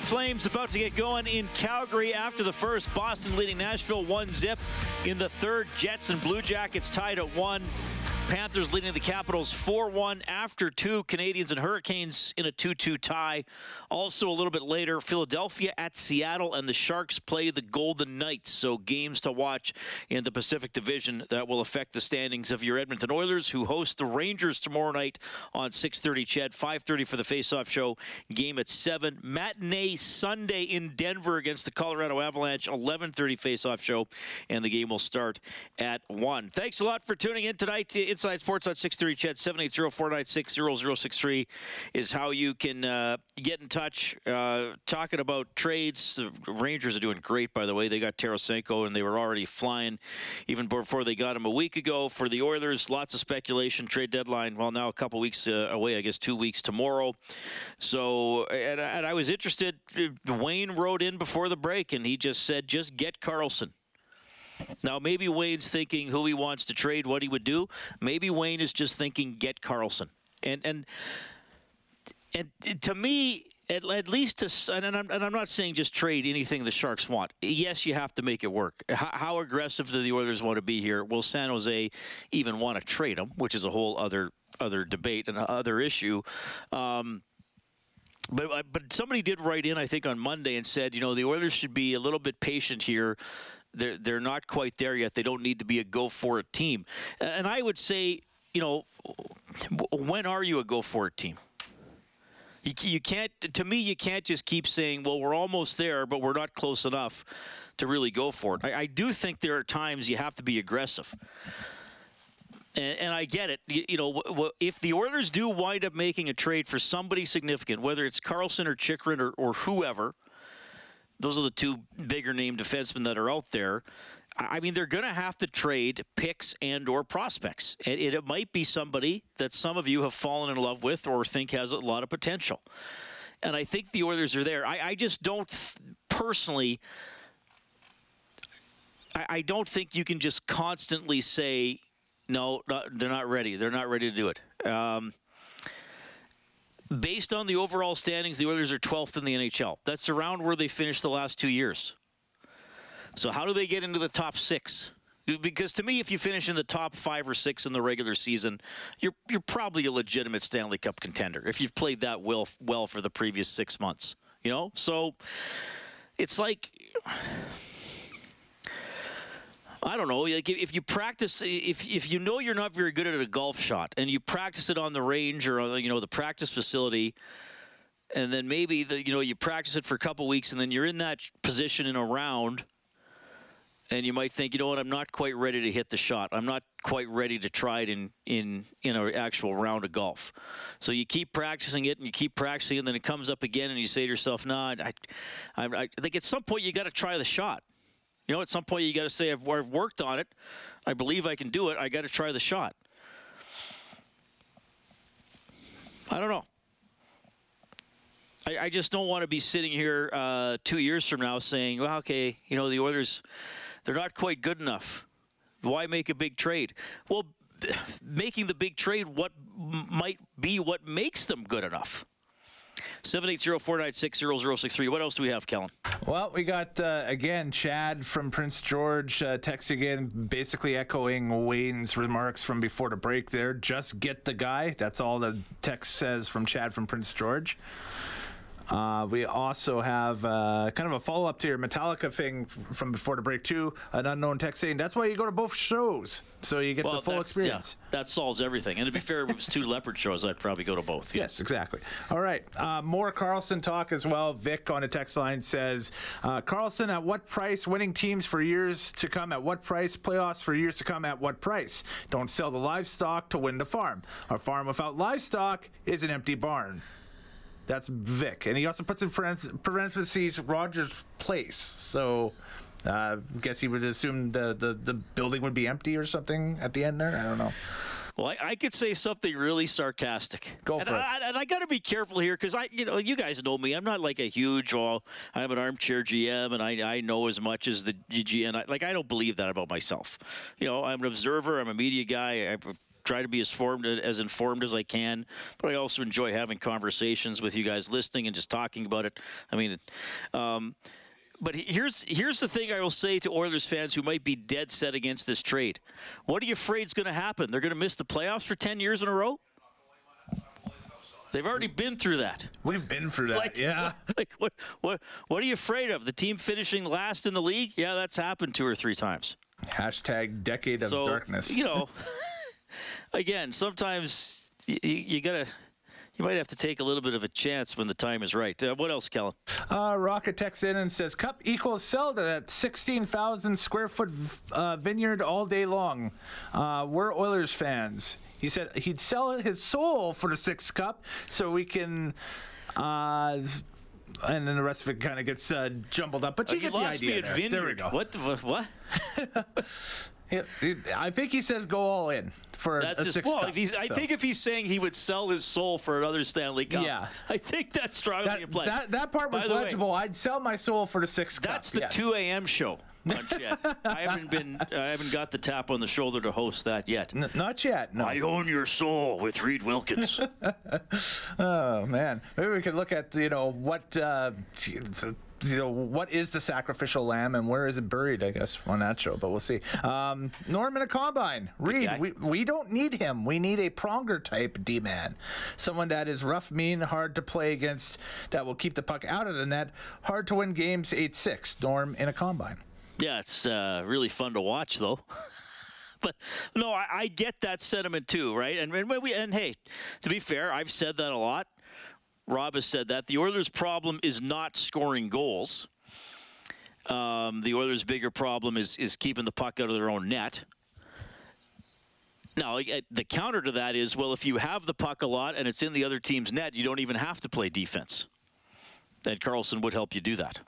Flames about to get going in Calgary after the first. Boston leading Nashville one zip. In the third, Jets and Blue Jackets tied at one. Panthers leading the Capitals 4 1 after two. Canadiens and Hurricanes in a 2 2 tie. Also, a little bit later, Philadelphia at Seattle, and the Sharks play the Golden Knights. So, games to watch in the Pacific Division that will affect the standings of your Edmonton Oilers, who host the Rangers tomorrow night on 6:30. CHED 5:30 for the face-off show. Game at seven. Matinee Sunday in Denver against the Colorado Avalanche. 11:30 face-off show, and the game will start at one. Thanks a lot for tuning in tonight. To Inside Sports on 630 CHED 780-496-0063 is how you can uh, get in touch. Uh, talking about trades, the Rangers are doing great, by the way. They got Tarasenko, and they were already flying even before they got him a week ago. For the Oilers, lots of speculation. Trade deadline, well, now a couple weeks uh, away, I guess two weeks tomorrow. So, and, and I was interested. Wayne wrote in before the break, and he just said, just get Karlsson. Now, maybe Wayne's thinking who he wants to trade, what he would do. Maybe Wayne is just thinking get Karlsson. And and and to me, at, at least to and I'm, and I'm not saying just trade anything the Sharks want. Yes, you have to make it work. How, aggressive do the Oilers want to be here? Will San Jose even want to trade him, which is a whole other other debate and other issue. Um, but but somebody did write in, I think, on Monday and said, you know, the Oilers should be a little bit patient here they're they're not quite there yet. They don't need to be a go for it team. And I would say, you know, when are you a go for it team? You, you can't. To me, you can't just keep saying, "Well, we're almost there, but we're not close enough to really go for it." I, I do think there are times you have to be aggressive. And, and, I get it. You, you, know, if the Oilers do wind up making a trade for somebody significant, whether it's Karlsson or Chychrun or, or whoever, those are the two bigger name defensemen that are out there. I mean, they're going to have to trade picks and or prospects. And it, it might be somebody that some of you have fallen in love with or think has a lot of potential. And I think the Oilers are there. I, I just don't personally. I, I don't think you can just constantly say, no, not, they're not ready. They're not ready to do it. Um, based on the overall standings, the Oilers are 12th in the NHL. That's around where they finished the last two years. So, how do they get into the top six? Because to me, if you finish in the top five or six in the regular season, you're you're probably a legitimate Stanley Cup contender if you've played that well well for the previous six months. You know, so it's like I don't know. Like if you practice, if if you know you're not very good at a golf shot, and you practice it on the range or on, you know the practice facility, and then maybe the you know you practice it for a couple weeks, and then you're in that position in a round, and you might think, you know what, I'm not quite ready to hit the shot. I'm not quite ready to try it in in in an actual round of golf. So you keep practicing it, and you keep practicing, it, and then it comes up again, and you say to yourself, "Nah, I, I, I think at some point you got to try the shot." You know, at some point you got to say, I've, I've worked on it. I believe I can do it. I got to try the shot. I don't know. I, I just don't want to be sitting here uh, two years from now saying, well, okay, you know, the Oilers, they're not quite good enough. Why make a big trade? Well, making the big trade, what might be what makes them good enough? 780-496-0063. What else do we have, Kellen? Well, we got, uh, again, Chad from Prince George uh, text again, basically echoing Wayne's remarks from before the break there. Just get the guy. That's all the text says from Chad from Prince George. Uh, we also have uh, kind of a follow up to your Metallica thing from before the break, too. An unknown text saying that's why you go to both shows, so you get well, the full experience. Yeah, that solves everything. And to be fair, if it was two Leopard shows, I'd probably go to both. Yes, exactly. All right. Uh, more Karlsson talk as well. Vic on a text line says uh, Karlsson, at what price? Winning teams for years to come at what price? Playoffs for years to come at what price? Don't sell the livestock to win the farm. A farm without livestock is an empty barn. That's Vic, and he also puts in parentheses Rogers Place. So. Uh, guess he would assume the, the, the building would be empty or something at the end there. I don't know. Well, I, I, could say something really sarcastic. Go for and it. I, and I got to be careful here because I, you know, you guys know me. I'm not like a huge, well, I'm an armchair GM and I, I know as much as the GM. I, like I don't believe that about myself. You know, I'm an observer. I'm a media guy. I try to be as formed as informed as I can, but I also enjoy having conversations with you guys, listening and just talking about it. I mean. Um, but here's here's the thing I will say to Oilers fans who might be dead set against this trade. What are you afraid is going to happen? They're going to miss the playoffs for 10 years in a row? They've already been through that. We've been through that. Like, yeah. Like what what what are you afraid of? The team finishing last in the league? Yeah, that's happened two or three times. Hashtag decade of so, darkness. You know, again, sometimes you, you gotta you might have to take a little bit of a chance when the time is right. Uh, what else, Kellen? Uh, Rocket texts in and says, "Cup equals sell at sixteen thousand square foot uh, vineyard all day long. Uh, we're Oilers fans." He said he'd sell his soul for the sixth cup so we can. Uh, and then the rest of it kind of gets uh, jumbled up, but you, you get lost the idea. There. Vineyard. there we go. What? The, what? I think he says go all in for that's a just six well. cup, If he's, so. I think if he's saying he would sell his soul for another Stanley Cup, Yeah. I think that's strongly that, implied. that, that part was the way, legible. I'd sell my soul for the six cup. That's the yes. 2 a.m. show on CHED. I haven't been, I haven't got the tap on the shoulder to host that yet. N- not yet. No. I own your soul with Reid Wilkins. Oh man, maybe we could look at you know what uh, you know what is the sacrificial lamb and where is it buried? I guess on that show, but we'll see. Um, Norman a combine. Reid, we we don't need him. We need a Pronger type D man, someone that is rough, mean, hard to play against, that will keep the puck out of the net, hard to win games. Eight six. Norm in a combine. Yeah, it's uh, really fun to watch though. But no, I, I get that sentiment too, right? And, and we and hey, to be fair, I've said that a lot. Rob has said that the Oilers' problem is not scoring goals. Um, the Oilers' bigger problem is is keeping the puck out of their own net. Now, the counter to that is, well, if you have the puck a lot and it's in the other team's net, you don't even have to play defense. And Karlsson would help you do that.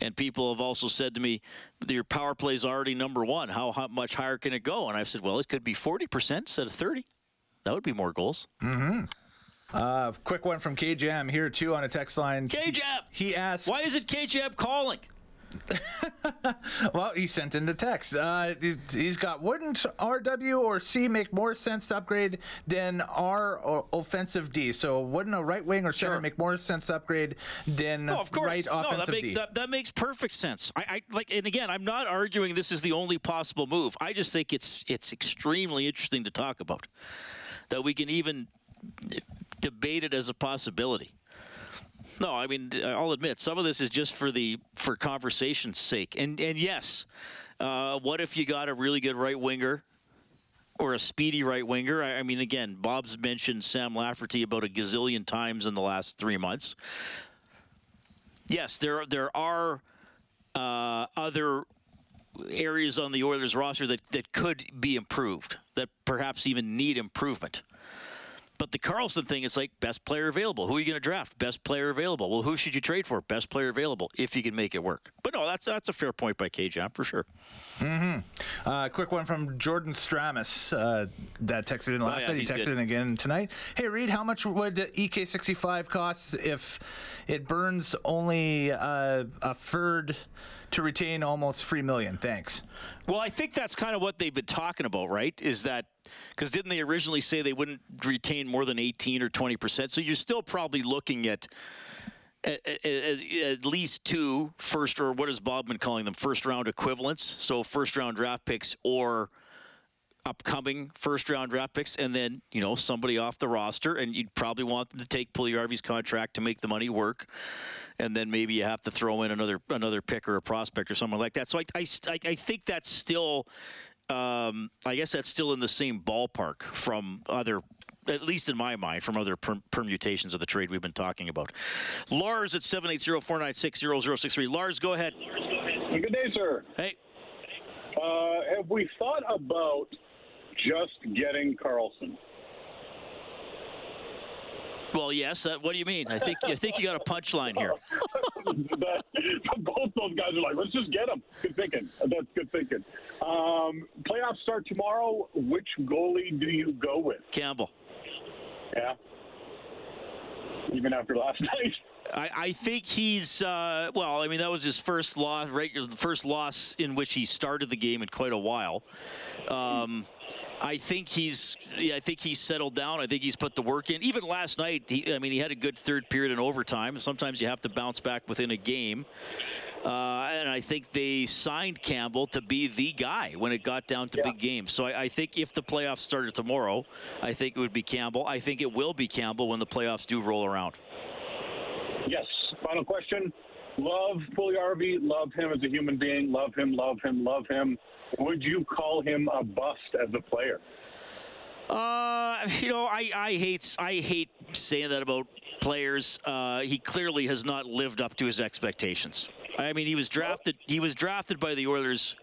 And people have also said to me, your power play is already number one. How, how much higher can it go? And I've said, well, it could be 40% instead of 30. That would be more goals. Mm-hmm. Uh, quick one from KJM here too on a text line. K-Jab! He asked, Why is it K-Jab calling? Well, he sent in the text. Uh, he's- got wouldn't RW or C make more sense to upgrade than R or offensive D? So wouldn't a right wing or center Sure. make more sense to upgrade than No, of course. right no, offensive that makes D? that, that makes perfect sense. I, I like, and again, I'm not arguing this is the only possible move. I just think it's it's extremely interesting to talk about that we can even debate it as a possibility. No, I mean I'll admit some of this is just for the for conversation's sake. And and yes, uh, what if you got a really good right winger or a speedy right winger? I, I mean, again, Bob's mentioned Sam Lafferty about a gazillion times in the last three months. Yes, there there are uh, other areas on the Oilers roster that, that could be improved, that perhaps even need improvement. But the Karlsson thing is like best player available. Who are you going to draft? Best player available. Well, who should you trade for? Best player available if you can make it work. But no, that's that's a fair point by KJ for sure. Mm-hmm. Uh, quick one from Jordan Stramus uh, that texted in last Oh, yeah, night. He texted good. in again tonight. Hey, Reid, how much would EK65 cost if it burns only uh, a third to retain almost three million? Thanks. Well, I think that's kind of what they've been talking about, right? Is that because didn't they originally say they wouldn't retain more than 18 or 20 percent? So you're still probably looking at at, at, at least two first, or what has Bob been calling them, first round equivalents. So first round draft picks or upcoming first round draft picks, and then you know somebody off the roster, and you'd probably want them to take Puljujarvi's contract to make the money work, and then maybe you have to throw in another another pick or a prospect or something like that. So I I, I, I think that's still. Um, I guess that's still in the same ballpark from other, at least in my mind, from other per- permutations of the trade we've been talking about. Lars at 780-496-0063. Lars, go ahead. Good day, sir. Hey, Uh, have we thought about just getting Karlsson? Well, yes. Uh, what do you mean? I think I think you got a punchline here. Both those guys are like, let's just get them. Good thinking. That's good thinking. Um, playoffs start tomorrow. Which goalie do you go with? Campbell. Yeah. Even after last night. I, I think he's uh, well. I mean, that was his first loss, right? The first loss in which he started the game in quite a while. Um, I think he's. Yeah, I think he's settled down. I think he's put the work in. Even last night, he, I mean, he had a good third period in overtime. Sometimes you have to bounce back within a game. Uh, and I think they signed Campbell to be the guy when it got down to Yeah. big games. So I, I think if the playoffs started tomorrow, I think it would be Campbell. I think it will be Campbell when the playoffs do roll around. Final question. Love Puljujarvi. Love him as a human being. Love him. Love him. Love him. Would you call him a bust as a player? Uh, you know, I, I hate I hate saying that about players. Uh, he clearly has not lived up to his expectations. I mean, he was drafted. He was drafted by the Oilers.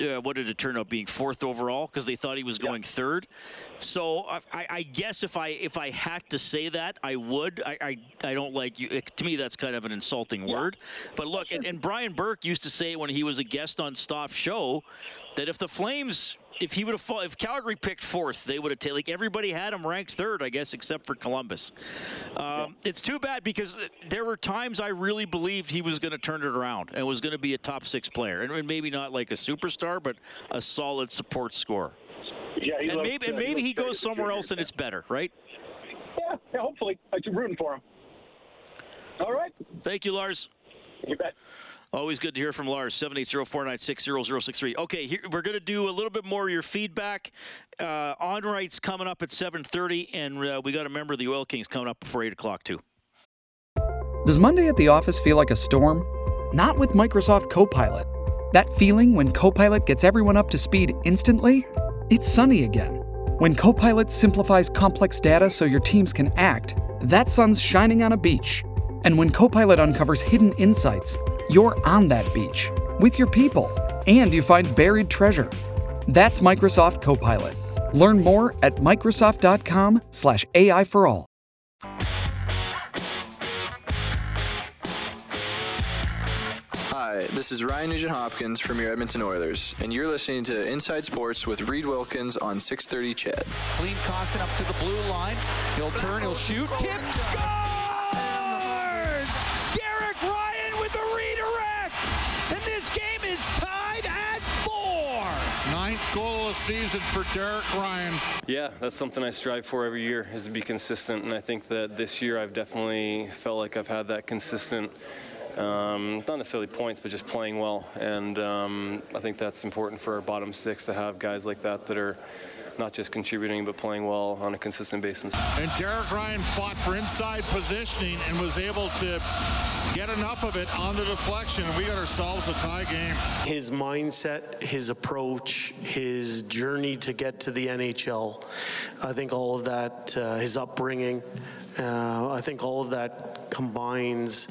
Uh, what did it turn out being fourth overall because they thought he was going third. So I, I- guess if I if I had to say that, I would. I I, I don't like you. To me, that's kind of an insulting word. But look, and, and Brian Burke used to say when he was a guest on Stauff's show that if the Flames if he would have fall, if Calgary picked fourth, they would have taken. Like everybody had him ranked third, I guess, except for Columbus. Um, it's too bad because there were times I really believed he was going to turn it around and was going to be a top six player, and maybe not like a superstar, but a solid support scorer. Yeah. He And looks, maybe and uh, maybe he great goes somewhere else and it's better, right? Yeah. yeah hopefully. I'm rooting for him. All right. Thank you, Lars. You bet. Always good to hear from Lars. 780-496-0063. Okay, here, we're going to do a little bit more of your feedback. Uh, on rights coming up at 7.30, and uh, we got a member of the Oil Kings coming up before 8 o'clock, too. Does Monday at the office feel like a storm? Not with Microsoft Copilot. That feeling when Copilot gets everyone up to speed instantly? It's sunny again. When Copilot simplifies complex data so your teams can act, that sun's shining on a beach. And when Copilot uncovers hidden insights, you're on that beach with your people and you find buried treasure. That's Microsoft Copilot. Learn more at Microsoft.com/slash AI for all. Hi, this is Ryan Nugent Hopkins from your Edmonton Oilers, and you're listening to Inside Sports with Reid Wilkins on 630 Ched. Klim Kostin up to the blue line. He'll turn, he'll shoot. Tip scores! Goal of the season for Derek Ryan. Yeah, that's something I strive for every year is to be consistent, and I think that this year I've definitely felt like I've had that consistent. Um, not necessarily points, but just playing well, and um, I think that's important for our bottom six to have guys like that that are not just contributing but playing well on a consistent basis. And Derek Ryan fought for inside positioning and was able to get enough of it on the deflection, and we got ourselves a tie game. his mindset, his approach, his journey to get to the NHL. I think all of that, uh, his upbringing, uh, I think all of that combines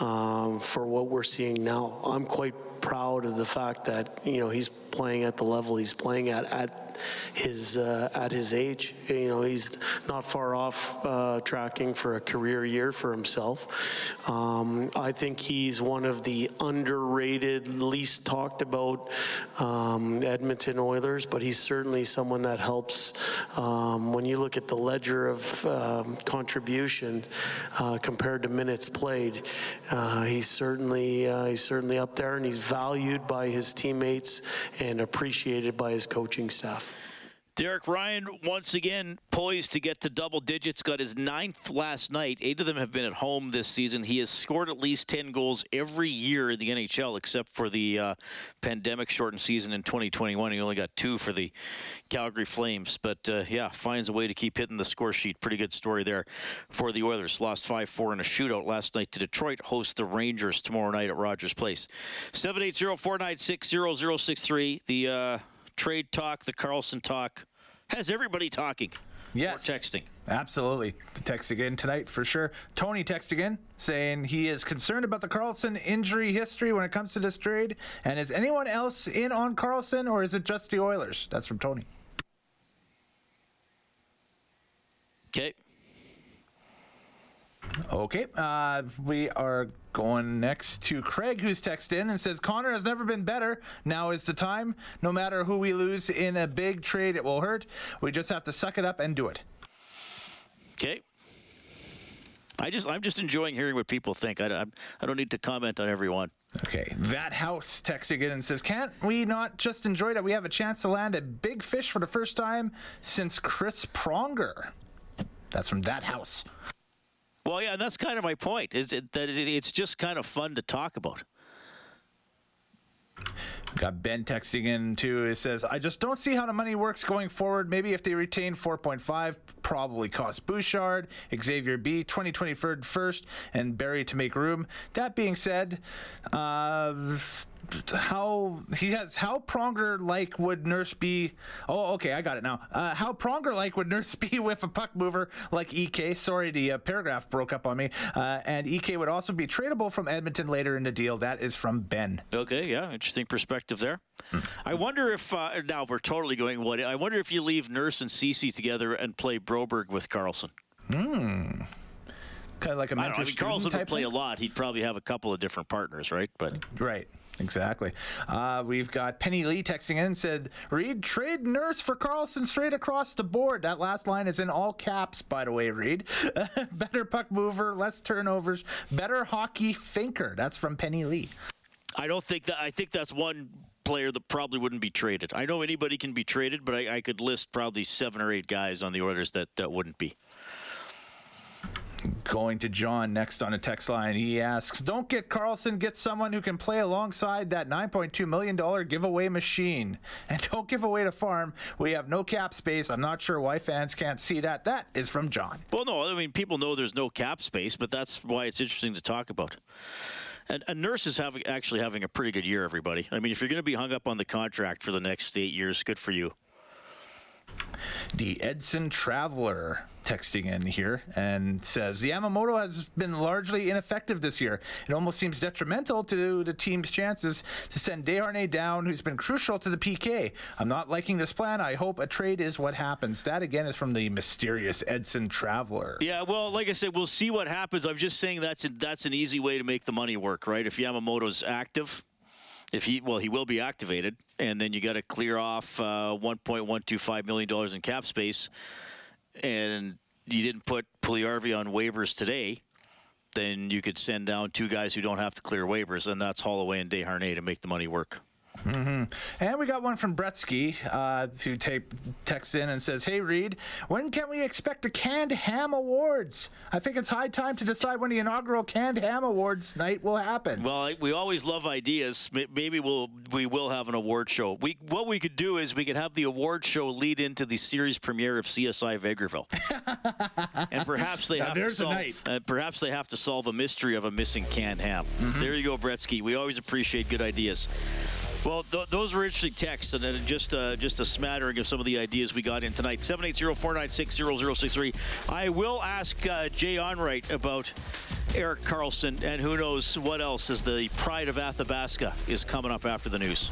um, for what we're seeing now. I'm quite proud of the fact that you know he's playing at the level he's playing at at his uh, at his age. You know he's not far off uh, tracking for a career year for himself. Um, I think he's one of the underrated, least talked about um, Edmonton Oilers, but he's certainly someone that helps um, when you look at the ledger of um, contribution uh, compared to minutes played. Uh, he's certainly uh, he's certainly up there, and he's valued by his teammates and appreciated by his coaching staff. Derek Ryan, once again, poised to get to double digits, got his ninth last night. Eight of them have been at home this season. He has scored at least 10 goals every year in the NHL, except for the uh, pandemic shortened season in 2021. He only got two for the Calgary Flames. But uh, yeah, finds a way to keep hitting the score sheet. Pretty good story there for the Oilers. Lost 5 4 in a shootout last night to Detroit. Host the Rangers tomorrow night at Rogers Place. 780 496 0063. The. Uh, trade talk, the Karlsson talk, has everybody talking. Yes. Or texting. Absolutely. The text again tonight for sure. Tony text again saying he is concerned about the Karlsson injury history when it comes to this trade. And is anyone else in on Karlsson or is it just the Oilers? That's from Tony. Okay. Okay, uh, we are going next to Craig, who's texted in and says Connor has never been better. Now is the time. No matter who we lose in a big trade, it will hurt. We just have to suck it up and do it. Okay. I just I'm just enjoying hearing what people think. I, I, I don't need to comment on everyone. Okay, that house texting in and says, "Can't we not just enjoy that we have a chance to land a big fish for the first time since Chris Pronger?" That's from that house. Well, yeah, and that's kind of my point. Is it that it, it's just kind of fun to talk about. Got Ben texting in too. It says, I just don't see how the money works going forward. Maybe if they retain 4.5, probably cost Bouchard, Xavier B, 2023 first, and Barry to make room. That being said, uh, how he has how Pronger like would Nurse be? Oh, okay, I got it now. Uh, how Pronger like would Nurse be with a puck mover like Ek? Sorry, the uh, paragraph broke up on me. Uh, and Ek would also be tradable from Edmonton later in the deal. That is from Ben. Okay, yeah, interesting perspective there. I wonder if uh, now we're totally going what I wonder if you leave Nurse and Ceci together and play Broberg with Karlsson. Hmm. Kind of like a I don't know, I mean, Karlsson would play thing? a lot. He'd probably have a couple of different partners, right? But Right. Exactly. Uh, we've got Penny Lee texting in and said, Reid, trade Nurse for Karlsson straight across the board. That last line is in all caps, by the way, Reid. better puck mover, less turnovers, better hockey thinker. That's from Penny Lee. I don't think that. I think that's one player that probably wouldn't be traded. I know anybody can be traded, but I, I could list probably seven or eight guys on the orders that that wouldn't be. Going to John next on a text line. He asks, Don't get Karlsson, get someone who can play alongside that $9.2 million giveaway machine. And don't give away to farm. We have no cap space. I'm not sure why fans can't see that. That is from John. Well, no, I mean people know there's no cap space, but that's why it's interesting to talk about. And, and Nurse is having actually having a pretty good year. Everybody, I mean, if you're going to be hung up on the contract for the next eight years, good for you. The Edson Traveler texting in here and says Yamamoto has been largely ineffective this year. It almost seems detrimental to the team's chances to send Desharnais down, who's been crucial to the PK. I'm not liking this plan. I hope a trade is what happens. That again is from the mysterious Edson Traveler. Yeah, well, like I said, we'll see what happens. I'm just saying that's a, that's an easy way to make the money work, right? If Yamamoto's active, if he well, he will be activated, and then you got to clear off uh, 1.125 million dollars in cap space, and you didn't put Puljujarvi on waivers today. Then you could send down two guys who don't have to clear waivers, and that's Holloway and Desharnais to make the money work. Hmm And we got one from Bretsky, uh, who tape, texts in and says, Hey, Reid, when can we expect the Canned Ham Awards? I think it's high time to decide when the inaugural Canned Ham Awards night will happen. Well, I- we always love ideas. Maybe we'll we will have an award show. We what we could do is we could have the award show lead into the series premiere of CSI Vegreville, and perhaps they Now have to solve, night. Uh, perhaps they have to solve a mystery of a missing canned ham. Mm-hmm. There you go, Bretsky. We always appreciate good ideas. Well, th- those were interesting texts, and just uh, just a smattering of some of the ideas we got in tonight. 780-496-0063. I will ask uh, Jay Onright about Erik Karlsson, and who knows what else as the pride of Athabasca is coming up after the news.